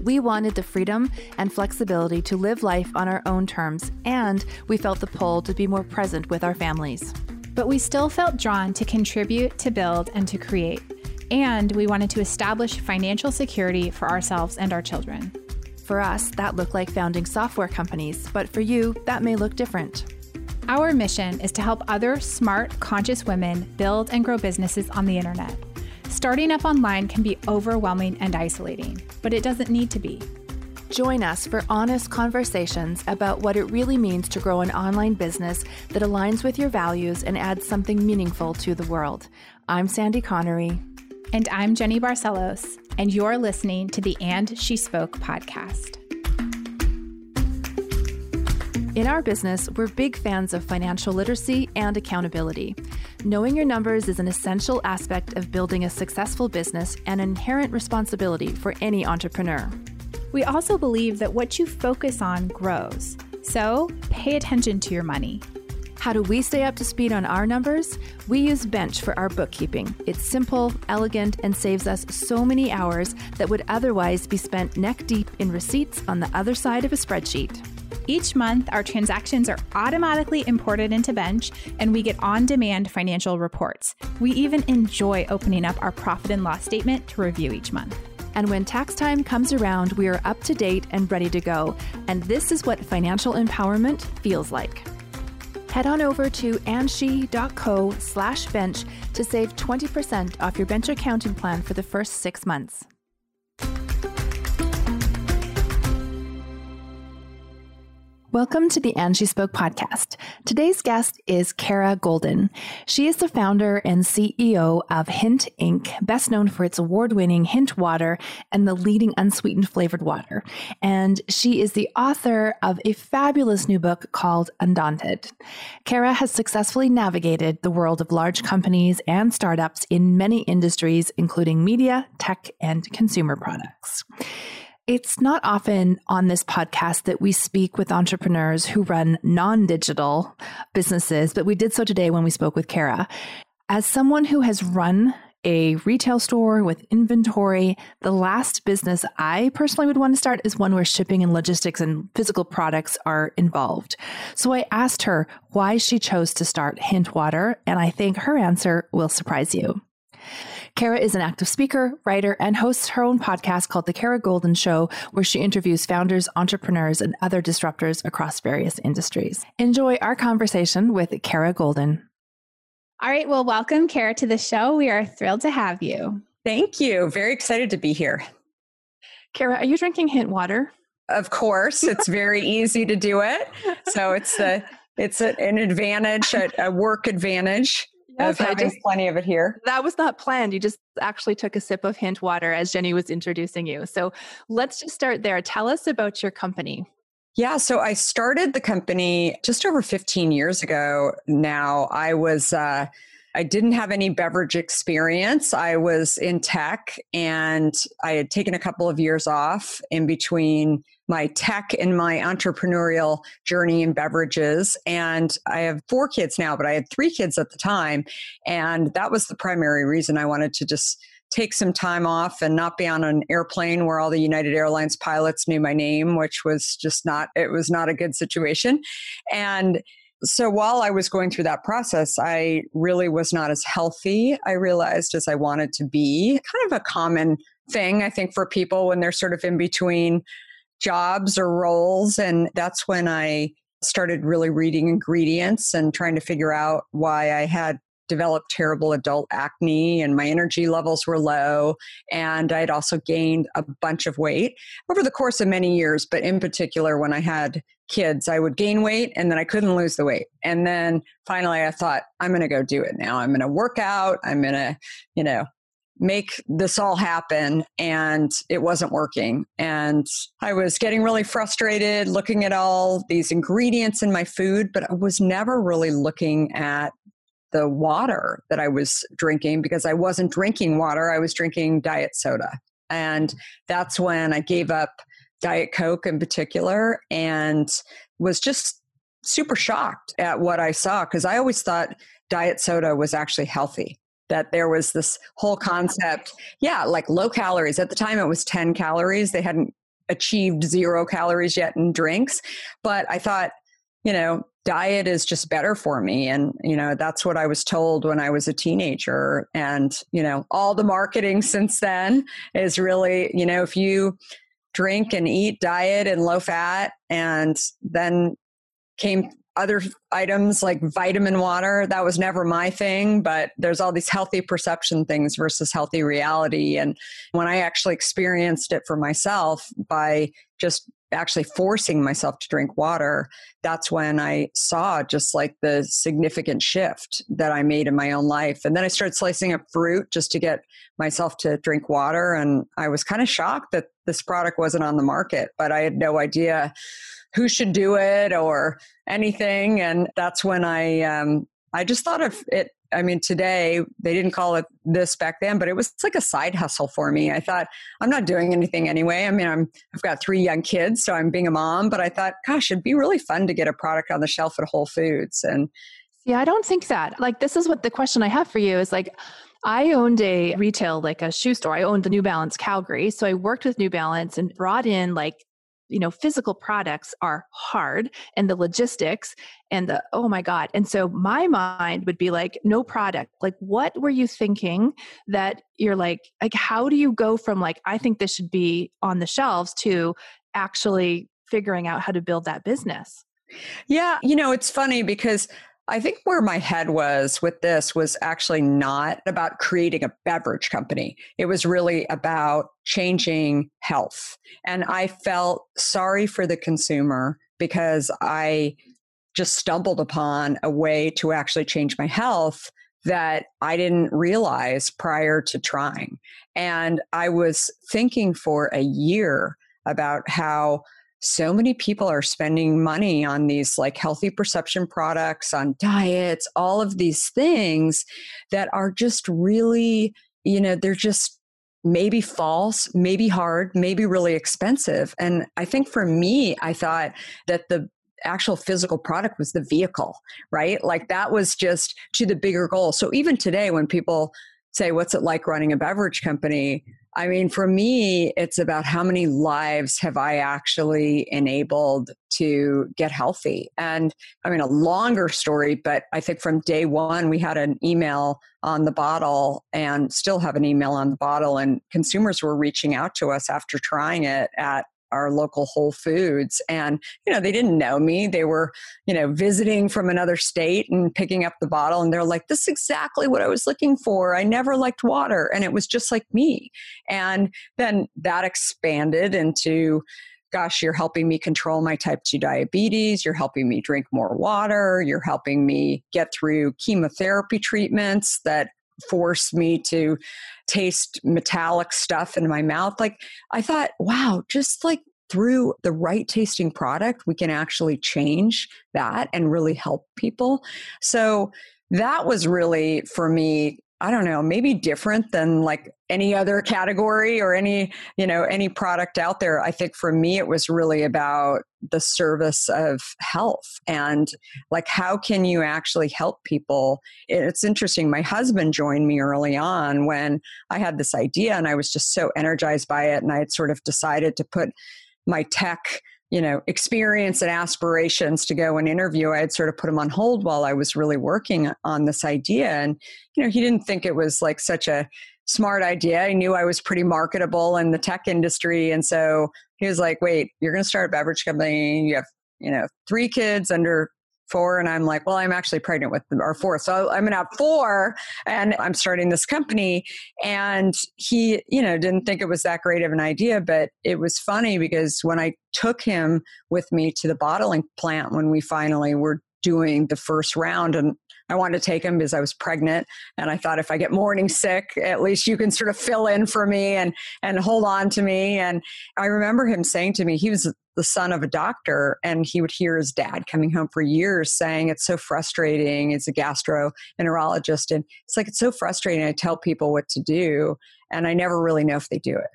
We wanted the freedom and flexibility to live life on our own terms, and we felt the pull to be more present with our families. But we still felt drawn to contribute, to build, and to create. And we wanted to establish financial security for ourselves and our children. For us, that looked like founding software companies, but for you, that may look different. Our mission is to help other smart, conscious women build and grow businesses on the internet. Starting up online can be overwhelming and isolating, but it doesn't need to be. Join us for honest conversations about what it really means to grow an online business that aligns with your values and adds something meaningful to the world. I'm Sandy Connery. And I'm Jenny Barcelos, and you're listening to the And She Spoke podcast. In our business, we're big fans of financial literacy and accountability. Knowing your numbers is an essential aspect of building a successful business and an inherent responsibility for any entrepreneur. We also believe that what you focus on grows. So pay attention to your money. How do we stay up to speed on our numbers? We use Bench for our bookkeeping. It's simple, elegant, and saves us so many hours that would otherwise be spent neck deep in receipts on the other side of a spreadsheet. Each month, our transactions are automatically imported into Bench and we get on demand financial reports. We even enjoy opening up our profit and loss statement to review each month. And when tax time comes around, we are up to date and ready to go. And this is what financial empowerment feels like. Head on over to andshe.co slash bench to save 20% off your bench accounting plan for the first six months. Welcome to the And She Spoke podcast. Today's guest is Kara Goldin. She is the founder and CEO of Hint Inc., best known for its award winning Hint water and the leading unsweetened flavored water. And she is the author of a fabulous new book called Undaunted. Kara has successfully navigated the world of large companies and startups in many industries, including media, tech, and consumer products. It's not often on this podcast that we speak with entrepreneurs who run non digital businesses, but we did so today when we spoke with Kara. As someone who has run a retail store with inventory, the last business I personally would want to start is one where shipping and logistics and physical products are involved. So I asked her why she chose to start Hint Water, and I think her answer will surprise you. Kara is an active speaker, writer, and hosts her own podcast called The Kara Goldin Show, where she interviews founders, entrepreneurs, and other disruptors across various industries. Enjoy our conversation with Kara Goldin. All right. Well, welcome, Kara, to the show. We are thrilled to have you. Thank you. Very excited to be here. Kara, are you drinking hint water? Of course. It's very easy to do it. So it's a it's a, an advantage, a, a work advantage yes, of having just, plenty of it here. That was not planned. You just actually took a sip of hint water as Jenny was introducing you. So let's just start there. Tell us about your company. Yeah, so I started the company just over 15 years ago now. I was uh, I didn't have any beverage experience. I was in tech and I had taken a couple of years off in between my tech and my entrepreneurial journey in beverages. And I have four kids now, but I had three kids at the time. And that was the primary reason I wanted to just take some time off and not be on an airplane where all the United Airlines pilots knew my name, which was just not, it was not a good situation. And so while I was going through that process, I really was not as healthy, I realized, as I wanted to be. Kind of a common thing, I think, for people when they're sort of in between jobs or roles. And that's when I started really reading ingredients and trying to figure out why I had developed terrible adult acne and my energy levels were low. And I'd also gained a bunch of weight over the course of many years, but in particular, when I had kids, I would gain weight and then I couldn't lose the weight. And then finally, I thought, I'm going to go do it now. I'm going to work out. I'm going to, you know, make this all happen and it wasn't working and i was getting really frustrated looking at all these ingredients in my food but i was never really looking at the water that i was drinking because i wasn't drinking water i was drinking diet soda and that's when i gave up diet coke in particular and was just super shocked at what i saw because i always thought diet soda was actually healthy that there was this whole concept. Yeah, like low calories. At the time, it was 10 calories. They hadn't achieved zero calories yet in drinks. But I thought, you know, diet is just better for me. And, you know, that's what I was told when I was a teenager. And, you know, all the marketing since then is really, you know, if you drink and eat diet and low fat and then came other items like vitamin water that was never my thing but there's all these healthy perception things versus healthy reality and when i actually experienced it for myself by just actually forcing myself to drink water that's when i saw just like the significant shift that i made in my own life and then i started slicing up fruit just to get myself to drink water and i was kind of shocked that this product wasn't on the market but i had no idea who should do it or anything. And that's when I um, I just thought of it. I mean, today they didn't call it this back then, but it was like a side hustle for me. I thought I'm not doing anything anyway. I mean, I'm I've got three young kids, so I'm being a mom. But I thought, gosh, it'd be really fun to get a product on the shelf at Whole Foods. And yeah, I don't think that. Like, this is what the question I have for you is like. I owned a retail, like a shoe store. I owned the New Balance Calgary. So I worked with New Balance and brought in like you know physical products are hard and the logistics and the oh my god. And so my mind would be like no product. Like what were you thinking that you're like like how do you go from like i think this should be on the shelves to actually figuring out how to build that business? Yeah you know it's funny because I think where my head was with this was actually not about creating a beverage company. It was really about changing health. And I felt sorry for the consumer because I just stumbled upon a way to actually change my health that I didn't realize prior to trying. And I was thinking for a year about how so many people are spending money on these like healthy perception products, on diets, all of these things that are just really, you know, they're just maybe false, maybe hard, maybe really expensive. And I think for me, I thought that the actual physical product was the vehicle, right? Like that was just to the bigger goal. So even today, when people say, What's it like running a beverage company? I mean, for me, it's about how many lives have I actually enabled to get healthy. And I mean, a longer story, but I think from day one, we had an email on the bottle and still have an email on the bottle. And consumers were reaching out to us after trying it at our local Whole Foods. And, you know, they didn't know me. They were, you know, visiting from another state and picking up the bottle. And they're like, this is exactly what I was looking for. I never liked water. And it was just like me. And then that expanded into, gosh, you're helping me control my type 2 diabetes. You're helping me drink more water. You're helping me get through chemotherapy treatments that force me to taste metallic stuff in my mouth. Like I thought, wow, just like through the right tasting product, we can actually change that and really help people. So that was really for me I don't know, maybe different than like any other category or any, you know, any product out there. I think for me, it was really about the service of health and like how can you actually help people. It's interesting. My husband joined me early on when I had this idea and I was just so energized by it. And I had sort of decided to put my tech you know experience and aspirations to go and interview i had sort of put him on hold while i was really working on this idea and you know he didn't think it was like such a smart idea. I knew i was pretty marketable in the tech industry. And so he was like wait you're going to start a beverage company. You have you know three kids under four. And i'm like well i'm actually pregnant with our fourth so i'm gonna have four and i'm starting this company. And he you know didn't think it was that great of an idea but it was funny because when i took him with me to the bottling plant when we finally were doing the first round and I wanted to take him because I was pregnant. And I thought if I get morning sick, at least you can sort of fill in for me and, and hold on to me. And I remember him saying to me, he was the son of a doctor and he would hear his dad coming home for years saying it's so frustrating it's a gastroenterologist and it's like it's so frustrating i tell people what to do and i never really know if they do it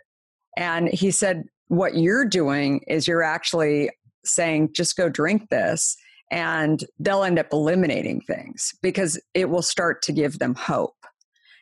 and he said what you're doing is you're actually saying just go drink this and they'll end up eliminating things because it will start to give them hope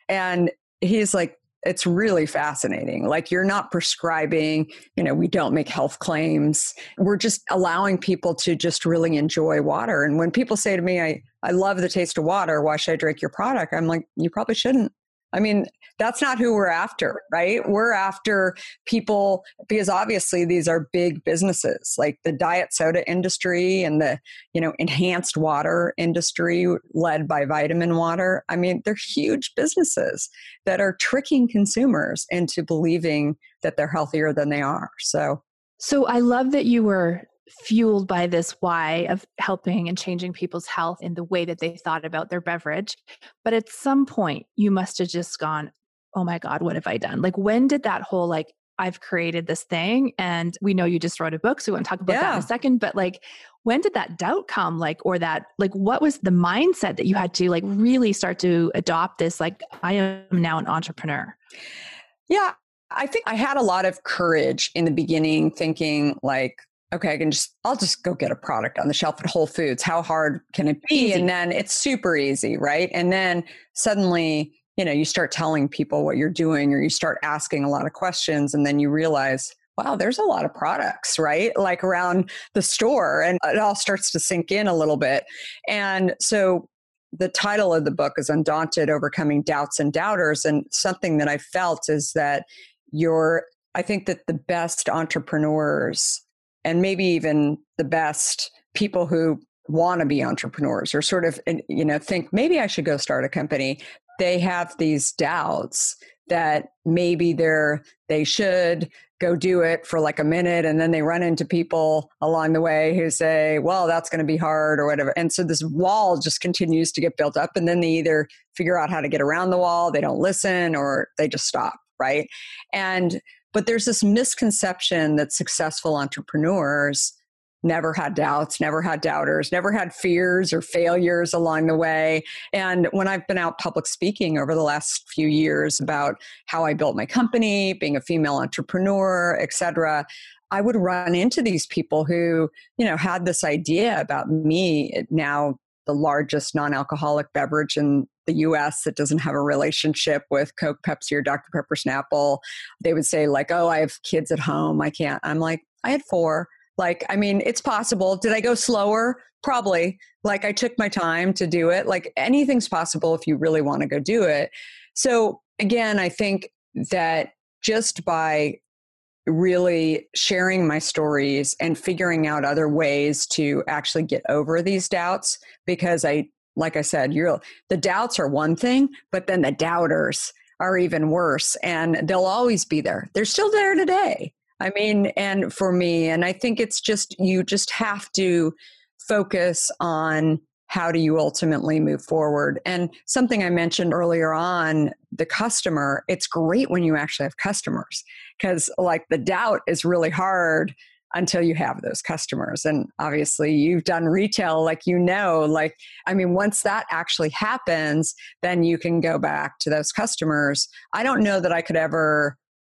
and he's like it's really fascinating. Like you're not prescribing, you know, we don't make health claims. We're just allowing people to just really enjoy water. And when people say to me, I, I love the taste of water, why should I drink your product? I'm like, you probably shouldn't. I mean, that's not who we're after, right? We're after people because obviously these are big businesses like the diet soda industry and the, you know, enhanced water industry led by vitamin water. I mean, they're huge businesses that are tricking consumers into believing that they're healthier than they are. So so I love that you were fueled by this why of helping and changing people's health in the way that they thought about their beverage. But at some point, you must have just gone, oh my God, what have I done? Like, when did that whole, like, I've created this thing and we know you just wrote a book, so we want to talk about yeah. that in a second. But like, when did that doubt come? Like, or that, like, what was the mindset that you had to like really start to adopt this? Like, I am now an entrepreneur. Yeah, I think I had a lot of courage in the beginning, thinking like, okay, I can just, I'll just go get a product on the shelf at Whole Foods. How hard can it be? Easy. And then it's super easy, right? And then suddenly, you know, you start telling people what you're doing or you start asking a lot of questions and then you realize, wow, there's a lot of products, right? Like around the store and it all starts to sink in a little bit. And so the title of the book is Undaunted Overcoming Doubts and Doubters. And something that I felt is that you're, I think that the best entrepreneurs and maybe even the best people who want to be entrepreneurs or sort of you know think maybe I should go start a company. They have these doubts that maybe they're they should go do it for like a minute and then they run into people along the way who say well that's going to be hard or whatever. And so this wall just continues to get built up and then they either figure out how to get around the wall they don't listen or they just stop right? And but there's this misconception that successful entrepreneurs never had doubts, never had doubters, never had fears or failures along the way. And when I've been out public speaking over the last few years about how I built my company, being a female entrepreneur, et cetera, I would run into these people who, you know, had this idea about me now the largest non-alcoholic beverage in the US that doesn't have a relationship with Coke, Pepsi, or Dr. Pepper Snapple. They would say, like, oh, I have kids at home. I can't. I'm like, I had four. Like, I mean, it's possible. Did I go slower? Probably. Like, I took my time to do it. Like, anything's possible if you really want to go do it. So, again, I think that just by really sharing my stories and figuring out other ways to actually get over these doubts because I like I said, you're the doubts are one thing, but then the doubters are even worse and they'll always be there. They're still there today. I mean, and for me, and I think it's just you just have to focus on how do you ultimately move forward? And something I mentioned earlier on, the customer, it's great when you actually have customers because like the doubt is really hard until you have those customers. And obviously, you've done retail, like you know, like, I mean, once that actually happens, then you can go back to those customers. I don't know that I could ever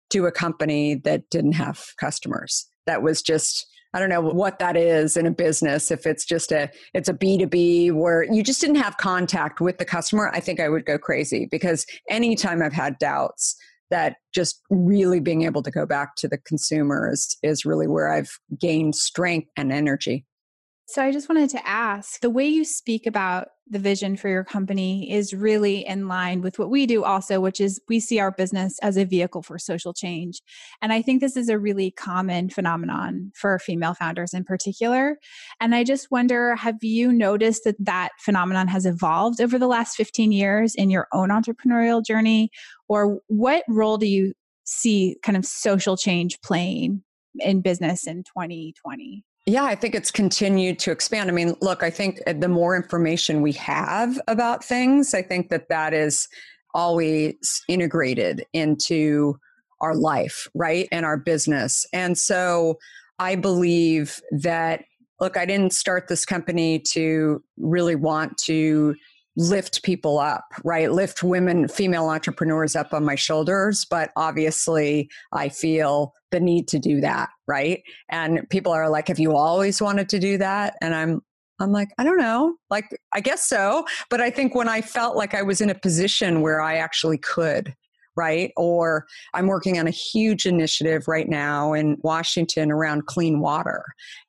do a company that didn't have customers. That was just, I don't know what that is in a business. If it's just a, it's a B2B where you just didn't have contact with the customer, I think I would go crazy because anytime I've had doubts, that just really being able to go back to the consumer is, is really where I've gained strength and energy. So I just wanted to ask the way you speak about the vision for your company is really in line with what we do also, which is we see our business as a vehicle for social change. And I think this is a really common phenomenon for female founders in particular. And I just wonder have you noticed that that phenomenon has evolved over the last 15 years in your own entrepreneurial journey? Or what role do you see kind of social change playing in business in 2020? Yeah, I think it's continued to expand. I mean, look, I think uh, the more information we have about things, I think that that is always integrated into our life, right? And our business. And so I believe that, look, I didn't start this company to really want to lift people up, right? Lift women, female entrepreneurs up on my shoulders. But obviously, I feel the need to do that, right? And people are like, have you always wanted to do that? And I'm, I'm like, I don't know. Like, I guess so. But I think when I felt like I was in a position where I actually could, right? Or I'm working on a huge initiative right now in Washington around clean water.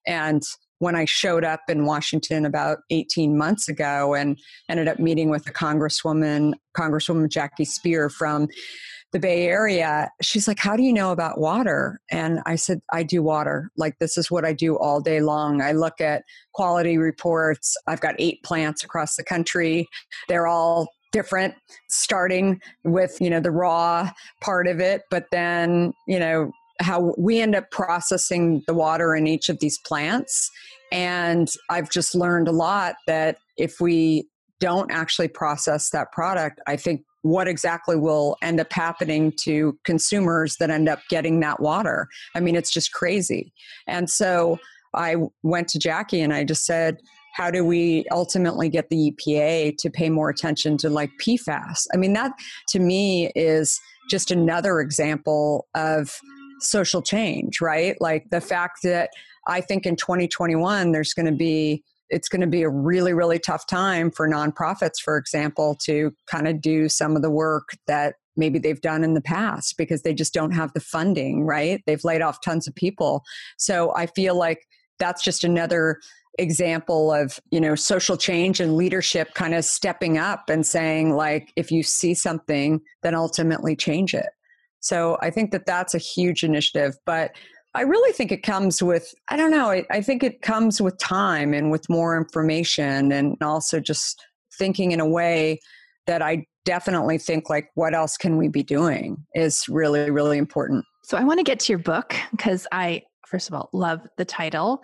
And when I showed up in Washington about 18 months ago and ended up meeting with a congresswoman, Congresswoman Jackie Speier from the Bay Area, she's like, How do you know about water? And I said, I do water. Like, this is what I do all day long. I look at quality reports. I've got eight plants across the country. They're all different starting with you know the raw part of it but then you know how we end up processing the water in each of these plants. And i've just learned a lot that if we don't actually process that product i think what exactly will end up happening to consumers that end up getting that water. I mean it's just crazy. And so i went to jackie and i just said how do we ultimately get the EPA to pay more attention to like PFAS? I mean, that to me is just another example of social change, right? Like the fact that I think in 2021, there's going to be it's going to be a really really tough time for nonprofits for example to kind of do some of the work that maybe they've done in the past because they just don't have the funding right? They've laid off tons of people. So i feel like that's just another example of you know social change and leadership kind of stepping up and saying like if you see something then ultimately change it so i think that that's a huge initiative but i really think it comes with i don't know I, I think it comes with time and with more information and also just thinking in a way that i definitely think like what else can we be doing is really really important. So i want to get to your book because i first of all love the title.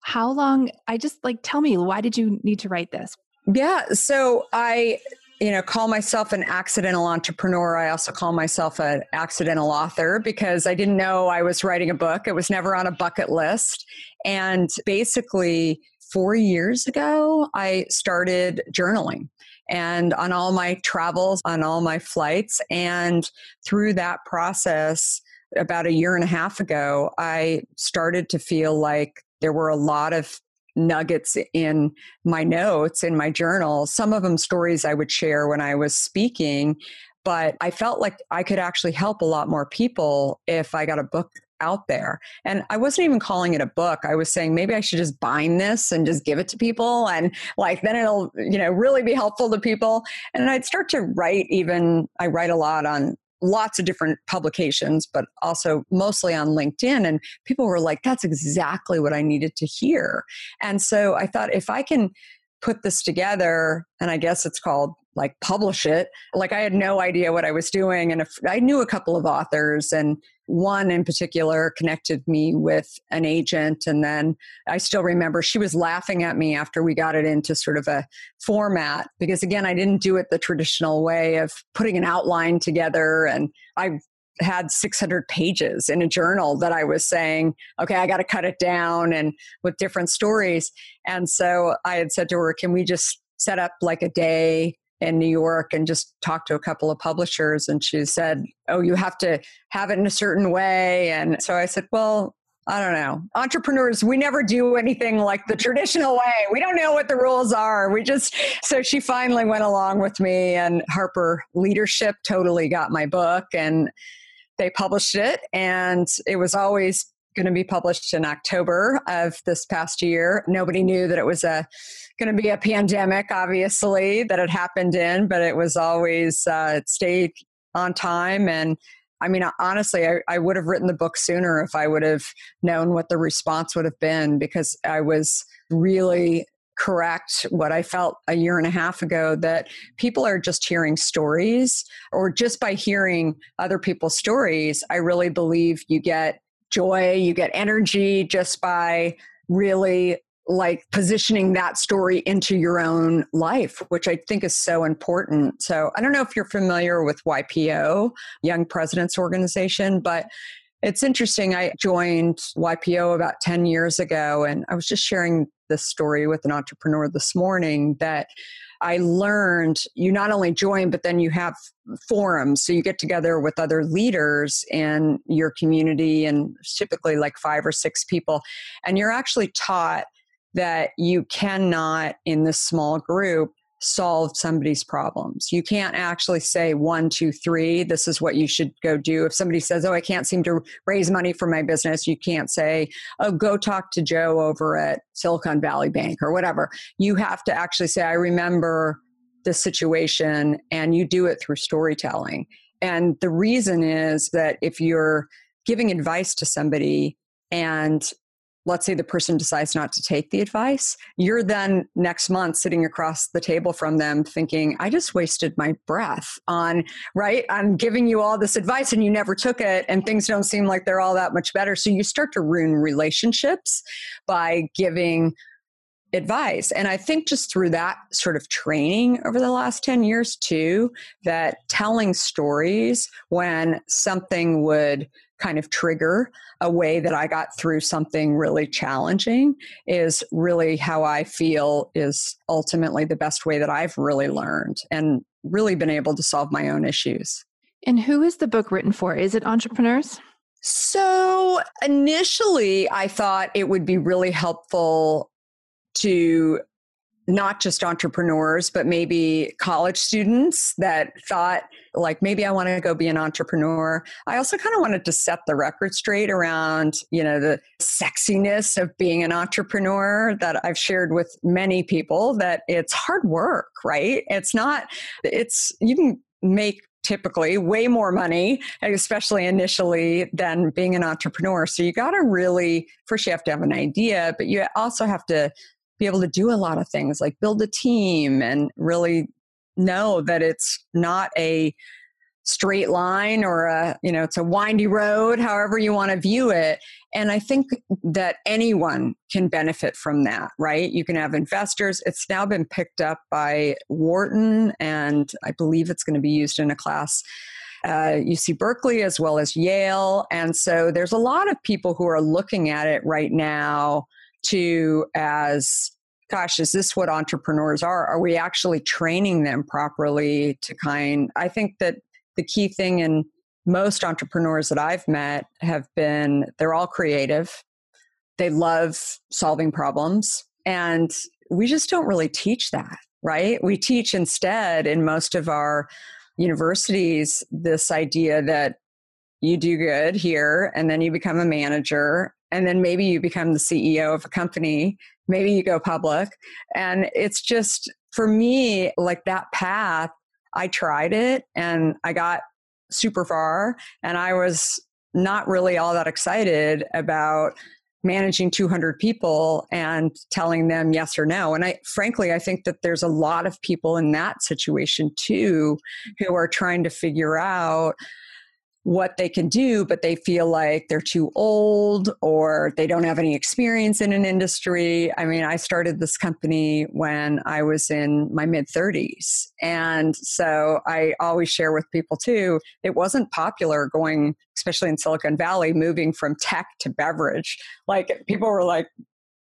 How long i just like tell me why did you need to write this? Yeah so i you know call myself an accidental entrepreneur. I also call myself an accidental author because i didn't know i was writing a book. It was never on a bucket list. And basically four years ago i started journaling and on all my travels on all my flights. And through that process about a year and a half ago i started to feel like there were a lot of nuggets in my notes in my journal some of them stories i would share when i was speaking but i felt like i could actually help a lot more people if i got a book out there. And i wasn't even calling it a book. I was saying maybe i should just bind this and just give it to people and like then it'll you know really be helpful to people. And i'd start to write even i write a lot on lots of different publications, but also mostly on LinkedIn. And people were like, that's exactly what I needed to hear. And so I thought if I can put this together, and I guess it's called like publish it, like I had no idea what I was doing. And if I knew a couple of authors and one in particular connected me with an agent and then i still remember she was laughing at me after we got it into sort of a format because again i didn't do it the traditional way of putting an outline together and i had 600 pages in a journal that i was saying okay i got to cut it down and with different stories. And so i had said to her can we just set up like a day in New York and just talked to a couple of publishers and she said, "Oh, you have to have it in a certain way." And so I said, "Well, I don't know. Entrepreneurs, we never do anything like the traditional way. We don't know what the rules are. We just, so she finally went along with me, and Harper Leadership totally got my book and they published it. And it was always going to be published in October of this past year. Nobody knew that it was a going to be a pandemic, obviously, that had happened in, but it was always, uh, it stayed on time. And I mean, honestly, I, I would have written the book sooner if I would have known what the response would have been because I was really correct what I felt a year and a half ago that people are just hearing stories, or just by hearing other people's stories, I really believe you get joy, you get energy just by really like positioning that story into your own life, which I think is so important. So I don't know if you're familiar with YPO, Young Presidents Organization, but it's interesting. I joined YPO about 10 years ago, and I was just sharing this story with an entrepreneur this morning that I learned you not only join, but then you have forums. So you get together with other leaders in your community and typically like five or six people. And you're actually taught that you cannot, in this small group, solve somebody's problems. You can't actually say one, two, three, this is what you should go do. If somebody says, Oh, I can't seem to raise money for my business, you can't say, Oh, go talk to Joe over at Silicon Valley Bank or whatever. You have to actually say, I remember this situation, and you do it through storytelling. And the reason is that if you're giving advice to somebody and let's say the person decides not to take the advice, you're then next month sitting across the table from them thinking, I just wasted my breath on, right? I'm giving you all this advice and you never took it and things don't seem like they're all that much better. So you start to ruin relationships by giving advice. And I think just through that sort of training over the last 10 years too, that telling stories when something would kind of trigger a way that I got through something really challenging is really how I feel is ultimately the best way that I've really learned and really been able to solve my own issues. And who is the book written for? Is it entrepreneurs? So initially, I thought it would be really helpful to not just entrepreneurs, but maybe college students that thought, like, maybe I want to go be an entrepreneur. I also kind of wanted to set the record straight around, you know, the sexiness of being an entrepreneur that I've shared with many people that it's hard work, right? It's not, it's, you can make typically way more money, especially initially, than being an entrepreneur. So you got to really, first, you have to have an idea, but you also have to be able to do a lot of things like build a team and really know that it's not a straight line or a you know it's a windy road however you want to view it. And i think that anyone can benefit from that right? You can have investors. It's now been picked up by wharton and i believe it's going to be used in a class uh, UC Berkeley as well as Yale. And so there's a lot of people who are looking at it right now to as gosh is this what entrepreneurs are? Are we actually training them properly to kind i think that the key thing in most entrepreneurs that i've met have been they're all creative. They love solving problems. And we just don't really teach that right? We teach instead in most of our universities this idea that you do good here and then you become a manager and then maybe you become the CEO of a company, maybe you go public. And it's just for me, like that path, I tried it and I got super far and I was not really all that excited about managing 200 people and telling them yes or no and i frankly i think that there's a lot of people in that situation too who are trying to figure out what they can do, but they feel like they're too old or they don't have any experience in an industry. I mean, I started this company when I was in my mid 30s. And so I always share with people too, it wasn't popular going, especially in Silicon Valley, moving from tech to beverage. Like people were like,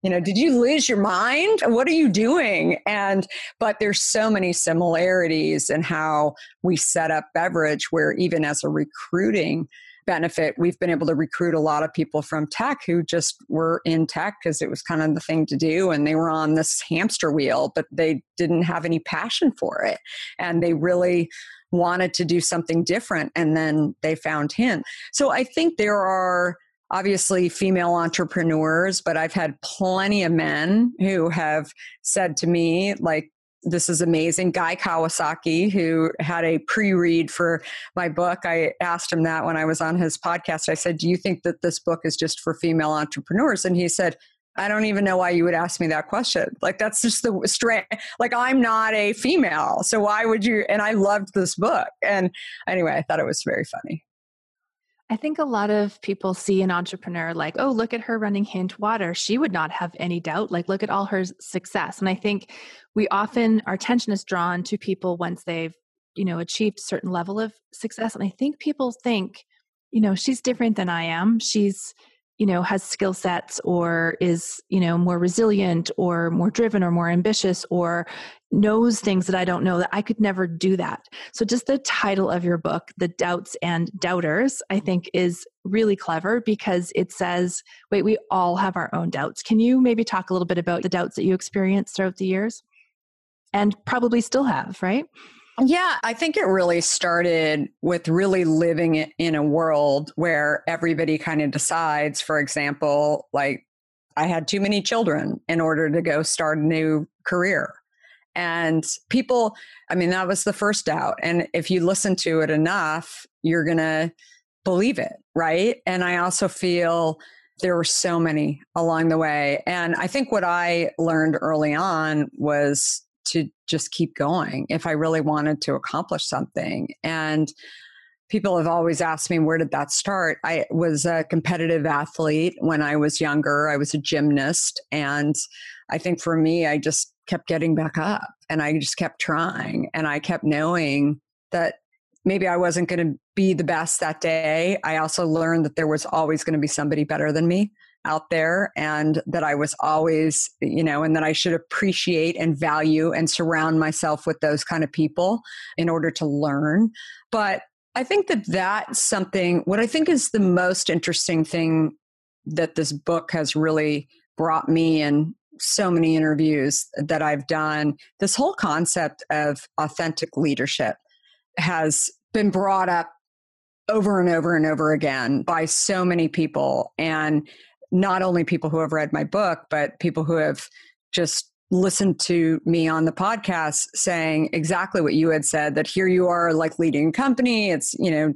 you know did you lose your mind? What are you doing? And but there's so many similarities in how we set up beverage where even as a recruiting benefit we've been able to recruit a lot of people from tech who just were in tech because it was kind of the thing to do and they were on this hamster wheel but they didn't have any passion for it. And they really wanted to do something different and then they found him. So i think there are obviously female entrepreneurs, but I've had plenty of men who have said to me, like, this is amazing. Guy Kawasaki, who had a pre read for my book, I asked him that when I was on his podcast. I said, Do you think that this book is just for female entrepreneurs? And he said, I don't even know why you would ask me that question. Like, that's just the straight, like, I'm not a female. So why would you? And I loved this book. And anyway, I thought it was very funny. I think a lot of people see an entrepreneur like, oh, look at her running Hint Water. She would not have any doubt. Like, look at all her success. And I think we often, our attention is drawn to people once they've, you know, achieved a certain level of success. And I think people think, you know, she's different than I am. She's, you know has skill sets or is you know more resilient or more driven or more ambitious or knows things that i don't know that i could never do that. So just the title of your book the doubts and doubters i think is really clever because it says wait we all have our own doubts. Can you maybe talk a little bit about the doubts that you experienced throughout the years? And probably still have right yeah, I think it really started with really living in a world where everybody kind of decides, for example, like I had too many children in order to go start a new career. And people, I mean, that was the first doubt. And if you listen to it enough, you're going to believe it, right? And I also feel there were so many along the way. And I think what I learned early on was to just keep going if I really wanted to accomplish something. And people have always asked me, where did that start? I was a competitive athlete when I was younger, I was a gymnast. And I think for me, I just kept getting back up and I just kept trying. And I kept knowing that maybe I wasn't going to be the best that day. I also learned that there was always going to be somebody better than me out there and that I was always, you know, and that I should appreciate and value and surround myself with those kind of people in order to learn. But I think that that's something, what I think is the most interesting thing that this book has really brought me in so many interviews that I've done, this whole concept of authentic leadership has been brought up over and over and over again by so many people. And not only people who have read my book, but people who have just listened to me on the podcast saying exactly what you had said that here you are like leading a company. It's you know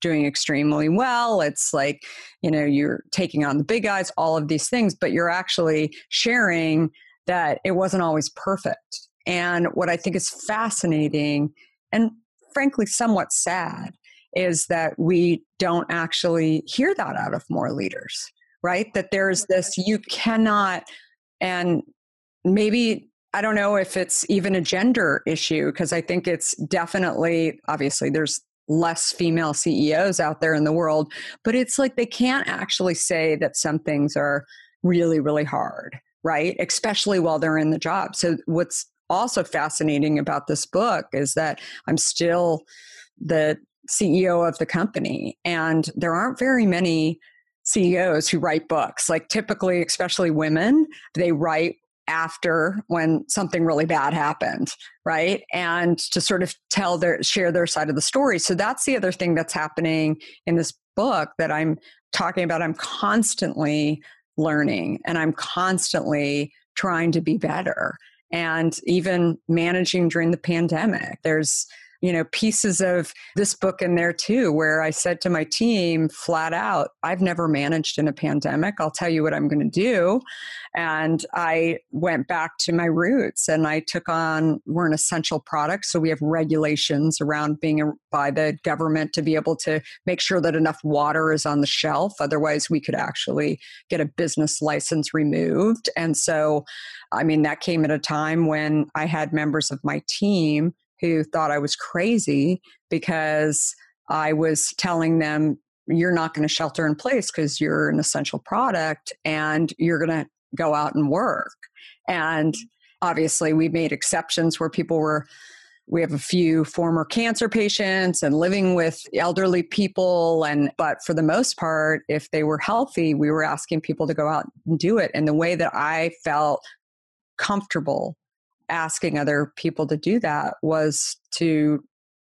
doing extremely well. It's like you know you're taking on the big guys all of these things but you're actually sharing that it wasn't always perfect. And what i think is fascinating and frankly somewhat sad is that we don't actually hear that out of more leaders right? That there's this, you cannot, and maybe I don't know if it's even a gender issue because I think it's definitely, obviously, there's less female CEOs out there in the world, but it's like they can't actually say that some things are really, really hard, right? Especially while they're in the job. So, what's also fascinating about this book is that I'm still the CEO of the company, and there aren't very many CEOs who write books. Like typically, especially women, they write after when something really bad happened, right? And to sort of tell their share their side of the story. So that's the other thing that's happening in this book that I'm talking about. I'm constantly learning and I'm constantly trying to be better. And even managing during the pandemic, there's you know, pieces of this book in there too, where I said to my team flat out, I've never managed in a pandemic. I'll tell you what I'm going to do. And I went back to my roots and I took on, we're an essential product. So we have regulations around being a, by the government to be able to make sure that enough water is on the shelf. Otherwise, we could actually get a business license removed. And so, I mean, that came at a time when I had members of my team who thought I was crazy because I was telling them, you're not going to shelter in place because you're an essential product and you're going to go out and work. And obviously, we made exceptions where people were. We have a few former cancer patients and living with elderly people and but for the most part if they were healthy we were asking people to go out and do it and the way that I felt comfortable asking other people to do that was to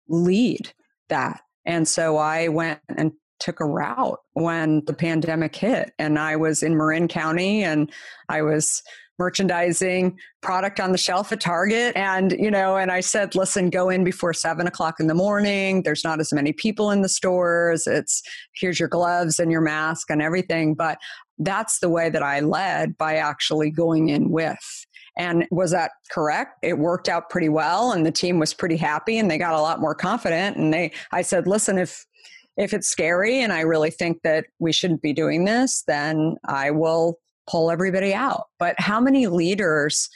lead that. And so I went and took a route when the pandemic hit. And I was in Marin County and I was merchandising product on the shelf at Target. And, you know, and I said, listen, go in before seven o'clock in the morning. There's not as many people in the stores. It's here's your gloves and your mask and everything. But that's the way that I led by actually going in with. And was that correct? It worked out pretty well and the team was pretty happy and they got a lot more confident. And they I said, listen, if if it's scary and I really think that we shouldn't be doing this, then I will pull everybody out. But how many leaders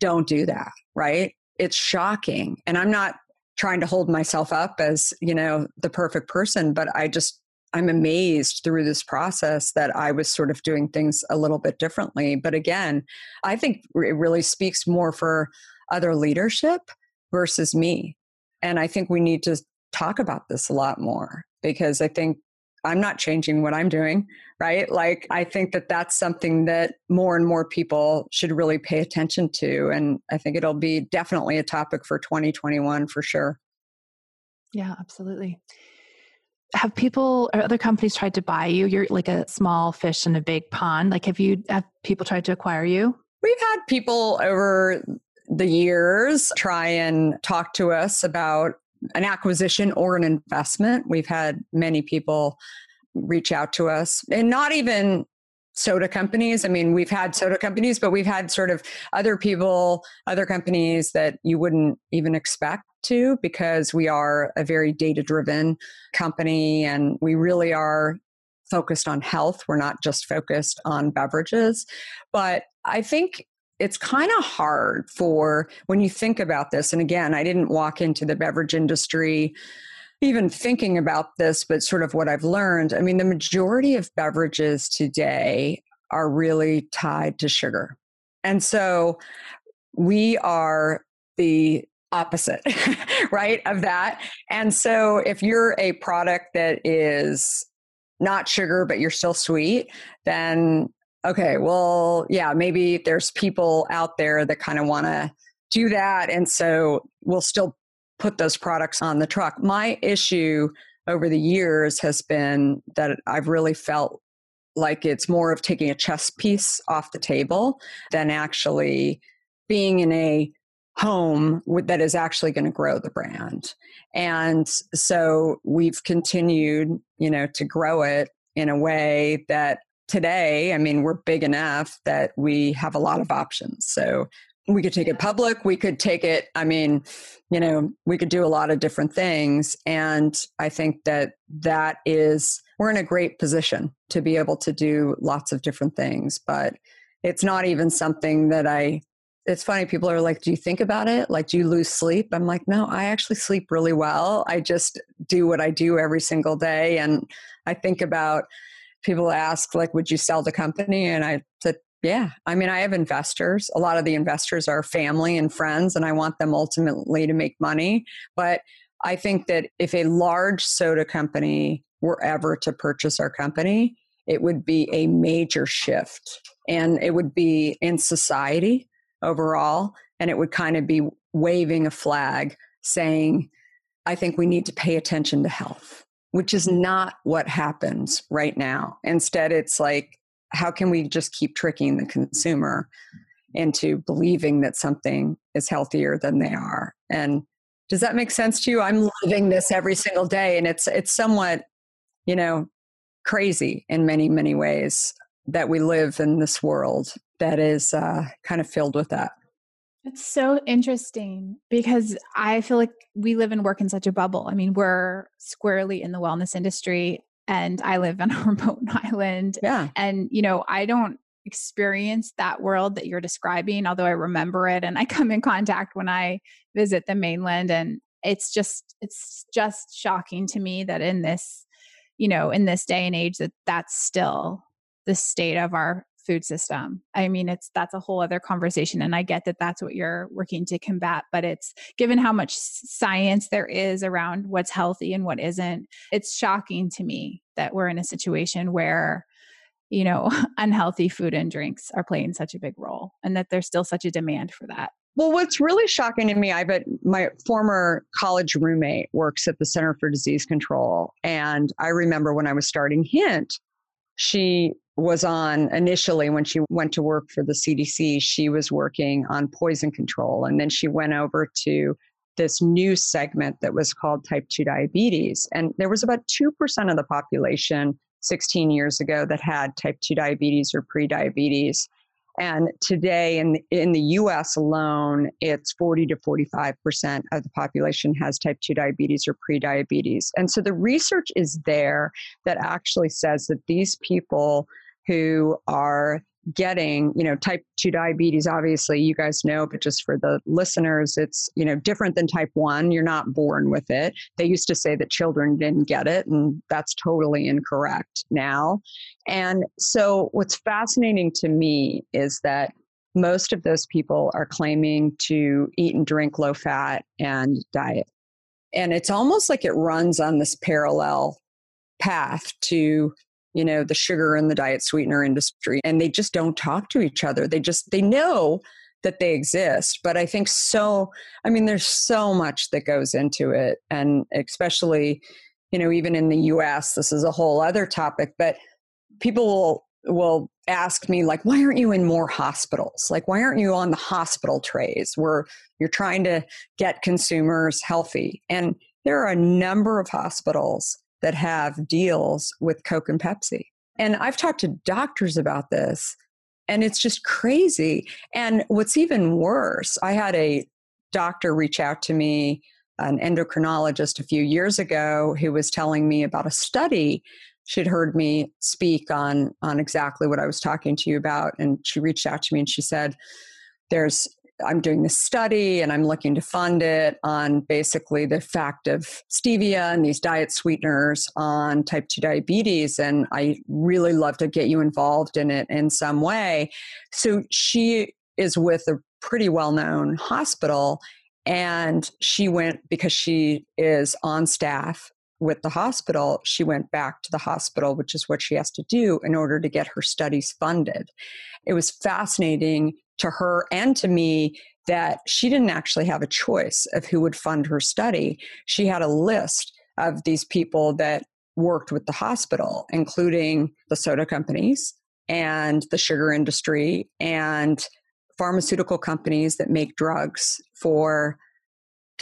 don't do that, right? It's shocking. And I'm not trying to hold myself up as, you know, the perfect person, but I just I'm amazed through this process that I was sort of doing things a little bit differently. But again, I think it really speaks more for other leadership versus me. And I think we need to talk about this a lot more because I think I'm not changing what I'm doing, right? Like, I think that that's something that more and more people should really pay attention to. And I think it'll be definitely a topic for 2021 for sure. Yeah, absolutely. Have people or other companies tried to buy you? You're like a small fish in a big pond. Like, have you, have people tried to acquire you? We've had people over the years try and talk to us about an acquisition or an investment. We've had many people reach out to us and not even soda companies. I mean, we've had soda companies, but we've had sort of other people, other companies that you wouldn't even expect to because we are a very data driven company and we really are focused on health. We're not just focused on beverages. But I think it's kind of hard for when you think about this. And again, I didn't walk into the beverage industry even thinking about this, but sort of what I've learned. I mean, the majority of beverages today are really tied to sugar. And so we are the opposite, right, of that. And so if you're a product that is not sugar, but you're still sweet, then okay, well, yeah, maybe there's people out there that kind of want to do that. And so we'll still put those products on the truck. My issue over the years has been that I've really felt like it's more of taking a chess piece off the table than actually being in a home that is actually going to grow the brand. And so we've continued, you know, to grow it in a way that today, I mean, we're big enough that we have a lot of options. So we could take it public, we could take it, I mean, you know, we could do a lot of different things. And I think that that is, we're in a great position to be able to do lots of different things. But it's not even something that I, it's funny, people are like, Do you think about it? Like, do you lose sleep? I'm like, No, I actually sleep really well. I just do what I do every single day. And I think about, people ask like would you sell the company and i said yeah i mean i have investors a lot of the investors are family and friends and i want them ultimately to make money but i think that if a large soda company were ever to purchase our company it would be a major shift and it would be in society overall and it would kind of be waving a flag saying i think we need to pay attention to health which is mm-hmm. not what happens right now. Instead, it's like, how can we just keep tricking the consumer into believing that something is healthier than they are? And does that make sense to you? I'm living this every single day, and it's it's somewhat, you know, crazy in many many ways that we live in this world that is uh, kind of filled with that. It's so interesting because I feel like we live and work in such a bubble. I mean, we're squarely in the wellness industry and I live on a remote island. Yeah. And, you know, I don't experience that world that you're describing, although I remember it and I come in contact when I visit the mainland. And it's just, it's just shocking to me that in this, you know, in this day and age that that's still the state of our food system. I mean, it's that's a whole other conversation. And I get that that's what you're working to combat, but it's given how much science there is around what's healthy and what isn't, it's shocking to me that we're in a situation where, you know, unhealthy food and drinks are playing such a big role and that there's still such a demand for that. Well, what's really shocking to me, I bet my former college roommate works at the Center for Disease Control. And I remember when I was starting Hint, she was on initially when she went to work for the CDC, she was working on poison control. And then she went over to this new segment that was called type 2 diabetes. And there was about 2% of the population 16 years ago that had type 2 diabetes or prediabetes. And today in in the US alone, it's 40 to 45% of the population has type 2 diabetes or prediabetes. And so the research is there that actually says that these people who are getting you know type 2 diabetes obviously you guys know but just for the listeners it's you know different than type 1 you're not born with it. They used to say that children didn't get it and that's totally incorrect now. And so what's fascinating to me is that most of those people are claiming to eat and drink low fat and diet. And it's almost like it runs on this parallel path to you know the sugar and the diet sweetener industry and they just don't talk to each other. They just they know that they exist but i think so i mean there's so much that goes into it and especially you know even in the us this is a whole other topic but people will will ask me like why aren't you in more hospitals? Like why aren't you on the hospital trays where you're trying to get consumers healthy? And there are a number of hospitals that have deals with Coke and Pepsi. And I've talked to doctors about this, and it's just crazy. And what's even worse, I had a doctor reach out to me, an endocrinologist, a few years ago, who was telling me about a study. She'd heard me speak on, on exactly what I was talking to you about. And she reached out to me and she said, There's I'm doing this study and I'm looking to fund it on basically the fact of stevia and these diet sweeteners on type 2 diabetes. And I really love to get you involved in it in some way. So she is with a pretty well known hospital. And she went because she is on staff with the hospital, she went back to the hospital, which is what she has to do in order to get her studies funded. It was fascinating to her and to me that she didn't actually have a choice of who would fund her study. She had a list of these people that worked with the hospital, including the soda companies and the sugar industry and pharmaceutical companies that make drugs for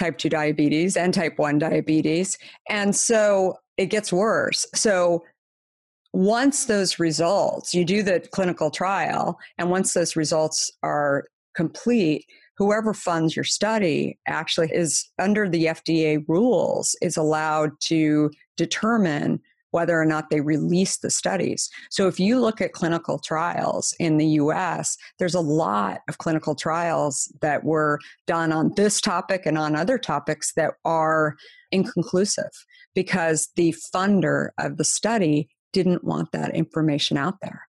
type 2 diabetes and type 1 diabetes. And so it gets worse. So once those results, you do the clinical trial, and once those results are complete, whoever funds your study actually is under the FDA rules is allowed to determine whether or not they release the studies. So if you look at clinical trials in the US, there's a lot of clinical trials that were done on this topic and on other topics that are inconclusive because the funder of the study didn't want that information out there.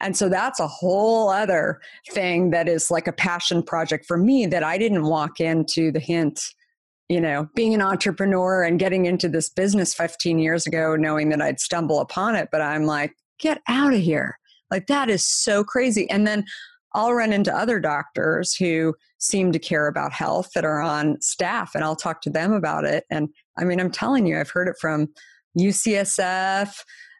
And so that's a whole other thing that is like a passion project for me that I didn't walk into the hint, you know, being an entrepreneur and getting into this business 15 years ago, knowing that I'd stumble upon it. But I'm like, get out of here. Like that is so crazy. And then I'll run into other doctors who seem to care about health that are on staff and I'll talk to them about it. And I mean, I'm telling you, I've heard it from UCSF,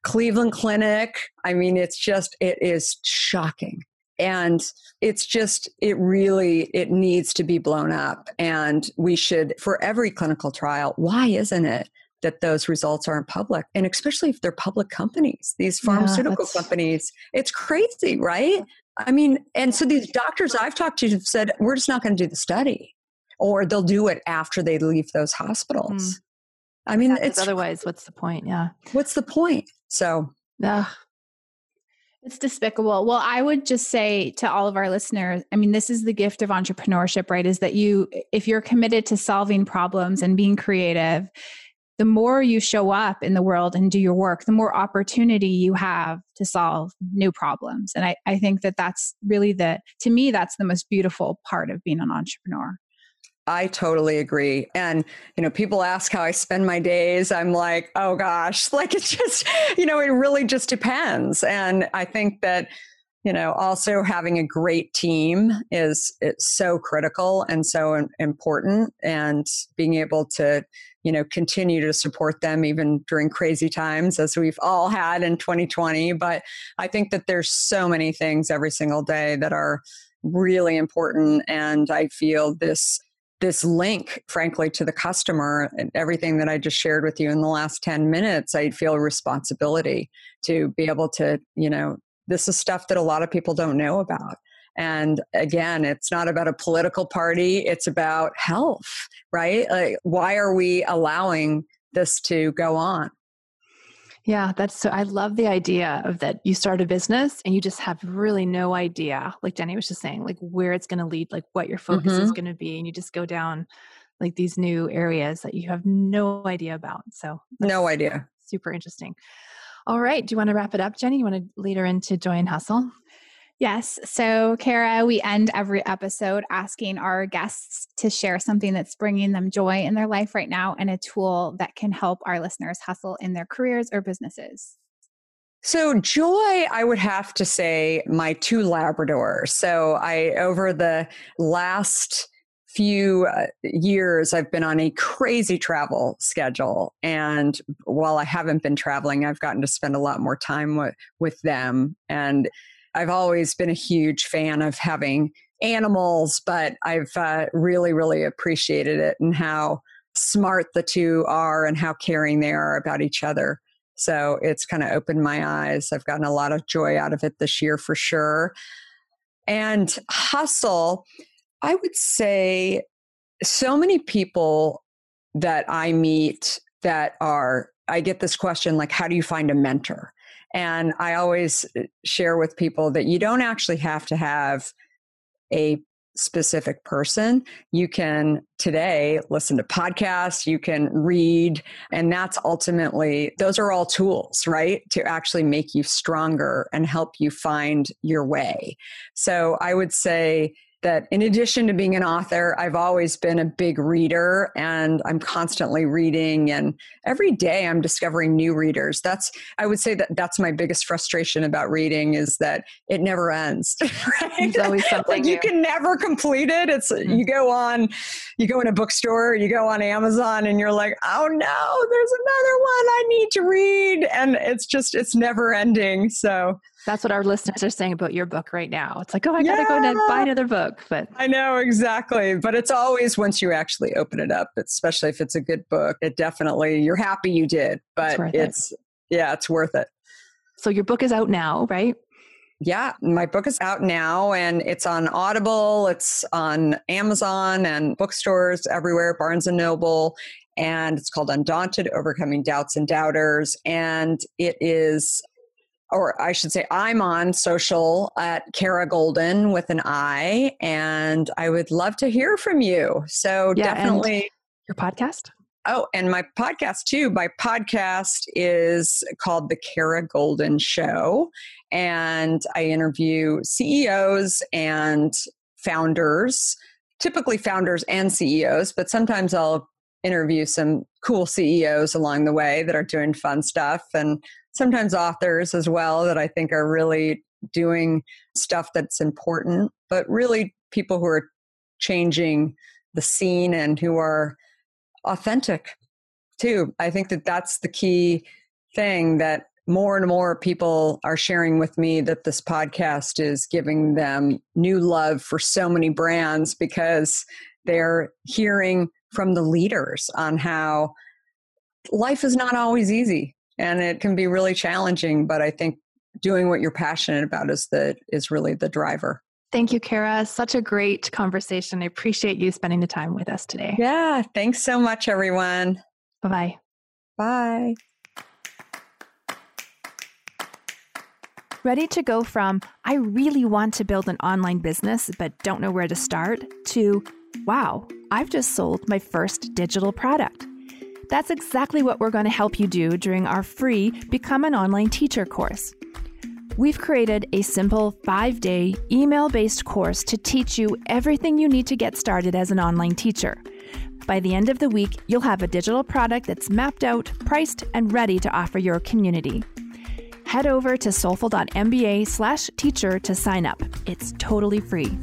Cleveland Clinic. I mean, it's just, it is shocking. And it's just, it really, it needs to be blown up. And we should, for every clinical trial, why isn't it that those results aren't public? And especially if they're public companies, these pharmaceutical yeah, companies, it's crazy, right? I mean, and so these doctors I've talked to have said, we're just not going to do the study, or they'll do it after they leave those hospitals. Mm. I mean, it's otherwise, what's the point? Yeah. What's the point? So, yeah. It's despicable. Well, I would just say to all of our listeners, I mean, this is the gift of entrepreneurship, right? Is that you, if you're committed to solving problems and being creative, the more you show up in the world and do your work, the more opportunity you have to solve new problems. And I, I think that that's really the, to me, that's the most beautiful part of being an entrepreneur. I totally agree. And, you know, people ask how I spend my days. I'm like, oh gosh, like it's just, you know, it really just depends. And I think that, you know, also having a great team is it's so critical and so important and being able to, you know, continue to support them even during crazy times as we've all had in 2020. But I think that there's so many things every single day that are really important. And I feel this this link, frankly, to the customer and everything that I just shared with you in the last 10 minutes, I feel a responsibility to be able to, you know, this is stuff that a lot of people don't know about. And again, it's not about a political party, it's about health, right? Like, why are we allowing this to go on? Yeah, that's so. I love the idea of that you start a business and you just have really no idea, like Jenny was just saying, like where it's going to lead, like what your focus mm-hmm. is going to be. And you just go down like these new areas that you have no idea about. So, no idea. Super interesting. All right. Do you want to wrap it up, Jenny? You want to lead her into Joy and Hustle? Yes. So, Kara, we end every episode asking our guests to share something that's bringing them joy in their life right now and a tool that can help our listeners hustle in their careers or businesses. So, joy, I would have to say, my two Labradors. So, I, over the last few uh, years I've been on a crazy travel schedule and while I haven't been traveling I've gotten to spend a lot more time with with them and I've always been a huge fan of having animals but I've uh, really really appreciated it and how smart the two are and how caring they are about each other. So it's kind of opened my eyes. I've gotten a lot of joy out of it this year for sure. And hustle I would say so many people that I meet that are, I get this question like, how do you find a mentor? And I always uh, share with people that you don't actually have to have a specific person. You can today listen to podcasts, you can read, and that's ultimately, those are all tools, right? To actually make you stronger and help you find your way. So I would say, that in addition to being an author, I've always been a big reader and I'm constantly reading and every day I'm discovering new readers. That's I would say that that's my biggest frustration about reading is that it never ends. Right? There's always something like you can never complete it. It's mm-hmm. you go on you go in a bookstore, you go on Amazon and you're like, "Oh no, there's another one I need to read." And it's just it's never ending. So that's what our listeners are saying about your book right now. It's like, oh, I gotta go and buy another book. But I know exactly. But it's always once you actually open it up, especially if it's a good book, it definitely you're happy you did. But it's, it's it. yeah, it's worth it. So your book is out now, right? Yeah, my book is out now and it's on Audible, it's on Amazon and bookstores everywhere, Barnes and Noble, and it's called Undaunted Overcoming Doubts and Doubters. And it is or I should say, I'm on social at Kara Goldin with an I, and I would love to hear from you. So yeah, definitely your podcast. Oh, and my podcast too. My podcast is called The Kara Goldin Show, and I interview CEOs and founders, typically founders and CEOs, but sometimes I'll interview some cool CEOs along the way that are doing fun stuff and sometimes authors as well that I think are really doing stuff that's important, but really people who are changing the scene and who are authentic too. I think that that's the key thing that more and more people are sharing with me that this podcast is giving them new love for so many brands because they're hearing from the leaders on how life is not always easy and it can be really challenging but i think doing what you're passionate about is the is really the driver. Thank you kara. Such a great conversation. I appreciate you spending the time with us today. Yeah thanks so much everyone. Bye-bye. Bye. Ready to go from, I really want to build an online business but don't know where to start, to, wow, I've just sold my first digital product. That's exactly what we're going to help you do during our free Become an Online Teacher course. We've created a simple five day email based course to teach you everything you need to get started as an online teacher. By the end of the week, you'll have a digital product that's mapped out, priced, and ready to offer your community. Head over to soulful.mba slash teacher to sign up. It's totally free.